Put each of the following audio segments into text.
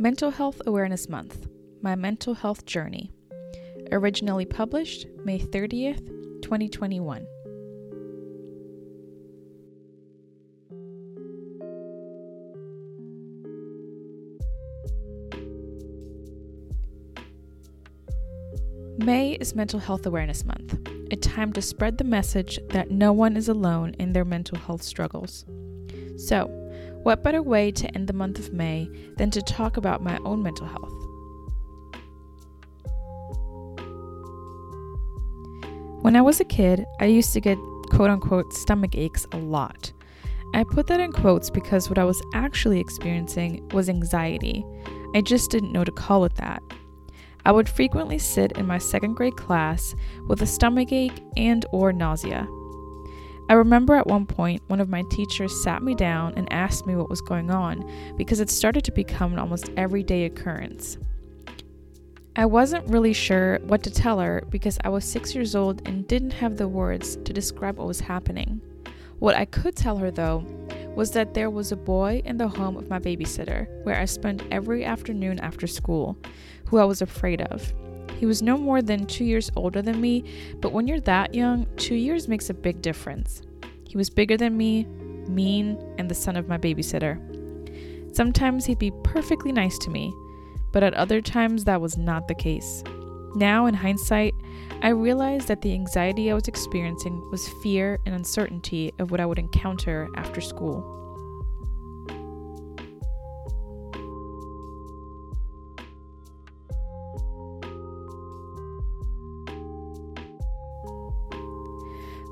Mental Health Awareness Month My Mental Health Journey. Originally published May 30th, 2021. May is Mental Health Awareness Month, a time to spread the message that no one is alone in their mental health struggles. So, what better way to end the month of May than to talk about my own mental health? When I was a kid, I used to get quote unquote stomach aches a lot. I put that in quotes because what I was actually experiencing was anxiety. I just didn't know to call it that. I would frequently sit in my second grade class with a stomach ache and or nausea. I remember at one point one of my teachers sat me down and asked me what was going on because it started to become an almost everyday occurrence. I wasn't really sure what to tell her because I was 6 years old and didn't have the words to describe what was happening. What I could tell her though was that there was a boy in the home of my babysitter, where I spent every afternoon after school, who I was afraid of. He was no more than two years older than me, but when you're that young, two years makes a big difference. He was bigger than me, mean, and the son of my babysitter. Sometimes he'd be perfectly nice to me, but at other times that was not the case. Now, in hindsight, I realized that the anxiety I was experiencing was fear and uncertainty of what I would encounter after school.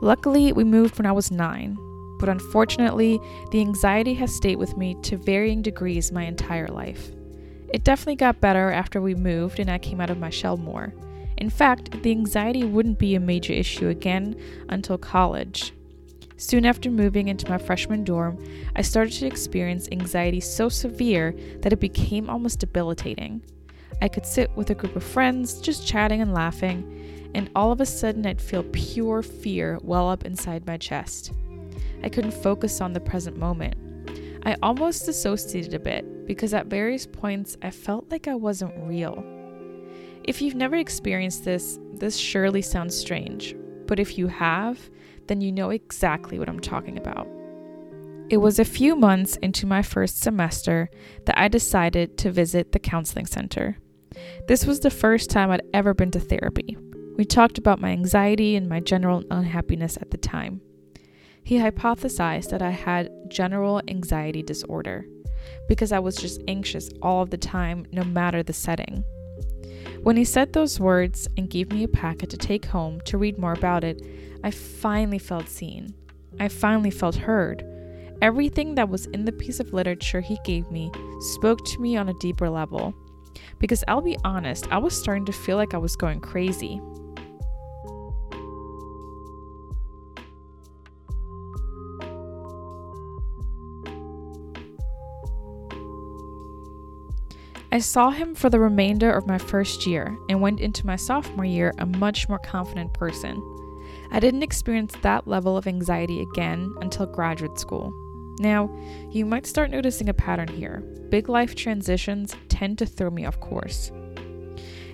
Luckily, we moved when I was nine, but unfortunately, the anxiety has stayed with me to varying degrees my entire life. It definitely got better after we moved and I came out of my shell more. In fact, the anxiety wouldn't be a major issue again until college. Soon after moving into my freshman dorm, I started to experience anxiety so severe that it became almost debilitating. I could sit with a group of friends, just chatting and laughing, and all of a sudden I'd feel pure fear well up inside my chest. I couldn't focus on the present moment. I almost dissociated a bit because at various points I felt like I wasn't real. If you've never experienced this, this surely sounds strange, but if you have, then you know exactly what I'm talking about. It was a few months into my first semester that I decided to visit the counseling center. This was the first time I'd ever been to therapy. We talked about my anxiety and my general unhappiness at the time. He hypothesized that I had general anxiety disorder because I was just anxious all of the time, no matter the setting. When he said those words and gave me a packet to take home to read more about it, I finally felt seen. I finally felt heard. Everything that was in the piece of literature he gave me spoke to me on a deeper level. Because I'll be honest, I was starting to feel like I was going crazy. I saw him for the remainder of my first year and went into my sophomore year a much more confident person. I didn't experience that level of anxiety again until graduate school. Now, you might start noticing a pattern here. Big life transitions tend to throw me off course.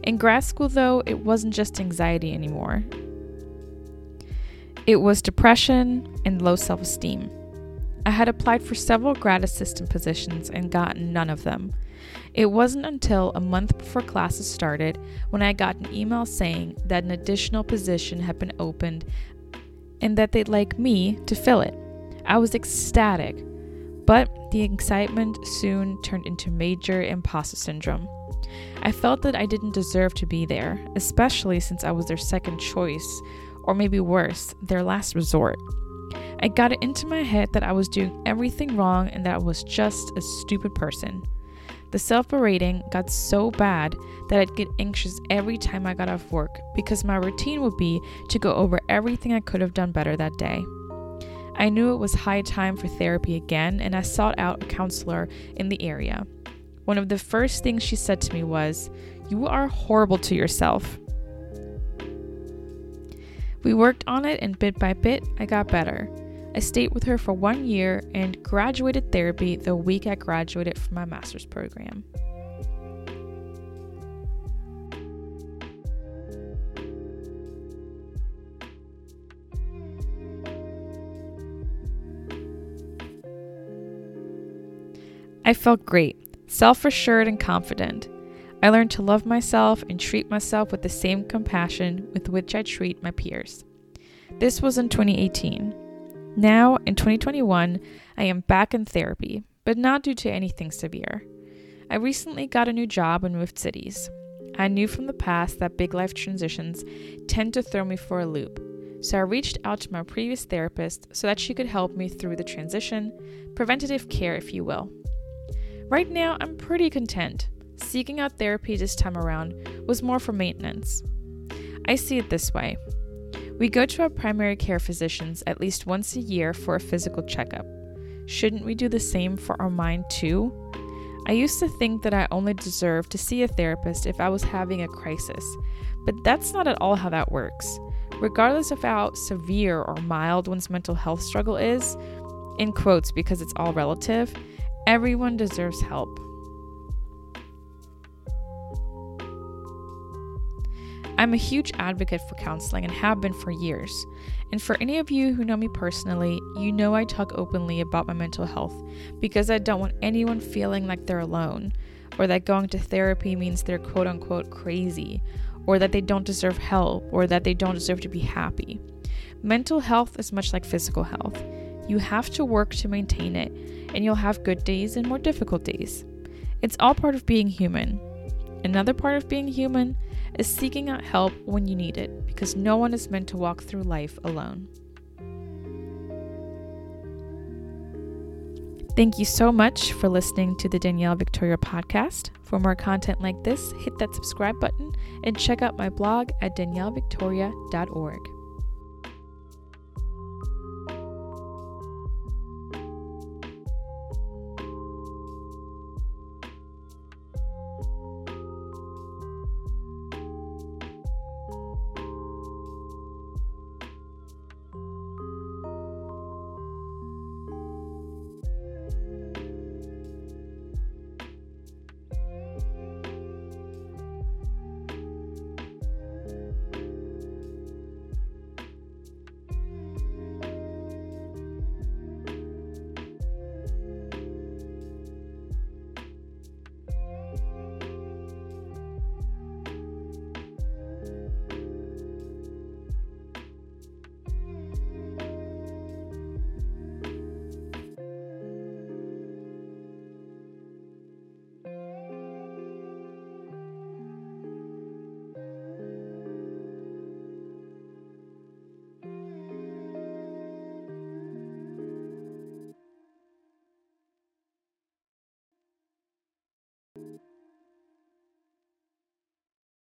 In grad school, though, it wasn't just anxiety anymore. It was depression and low self esteem. I had applied for several grad assistant positions and gotten none of them. It wasn't until a month before classes started when I got an email saying that an additional position had been opened and that they'd like me to fill it. I was ecstatic, but the excitement soon turned into major imposter syndrome. I felt that I didn't deserve to be there, especially since I was their second choice, or maybe worse, their last resort. I got it into my head that I was doing everything wrong and that I was just a stupid person. The self berating got so bad that I'd get anxious every time I got off work because my routine would be to go over everything I could have done better that day. I knew it was high time for therapy again, and I sought out a counselor in the area. One of the first things she said to me was, You are horrible to yourself. We worked on it, and bit by bit, I got better. I stayed with her for one year and graduated therapy the week I graduated from my master's program. I felt great, self assured and confident. I learned to love myself and treat myself with the same compassion with which I treat my peers. This was in 2018. Now, in 2021, I am back in therapy, but not due to anything severe. I recently got a new job and moved cities. I knew from the past that big life transitions tend to throw me for a loop, so I reached out to my previous therapist so that she could help me through the transition, preventative care, if you will. Right now, I'm pretty content. Seeking out therapy this time around was more for maintenance. I see it this way we go to our primary care physicians at least once a year for a physical checkup. Shouldn't we do the same for our mind too? I used to think that I only deserved to see a therapist if I was having a crisis, but that's not at all how that works. Regardless of how severe or mild one's mental health struggle is, in quotes because it's all relative, everyone deserves help. I'm a huge advocate for counseling and have been for years. And for any of you who know me personally, you know I talk openly about my mental health because I don't want anyone feeling like they're alone, or that going to therapy means they're quote unquote crazy, or that they don't deserve help, or that they don't deserve to be happy. Mental health is much like physical health. You have to work to maintain it, and you'll have good days and more difficult days. It's all part of being human. Another part of being human is seeking out help when you need it, because no one is meant to walk through life alone. Thank you so much for listening to the Danielle Victoria podcast. For more content like this, hit that subscribe button and check out my blog at daniellevictoria.org.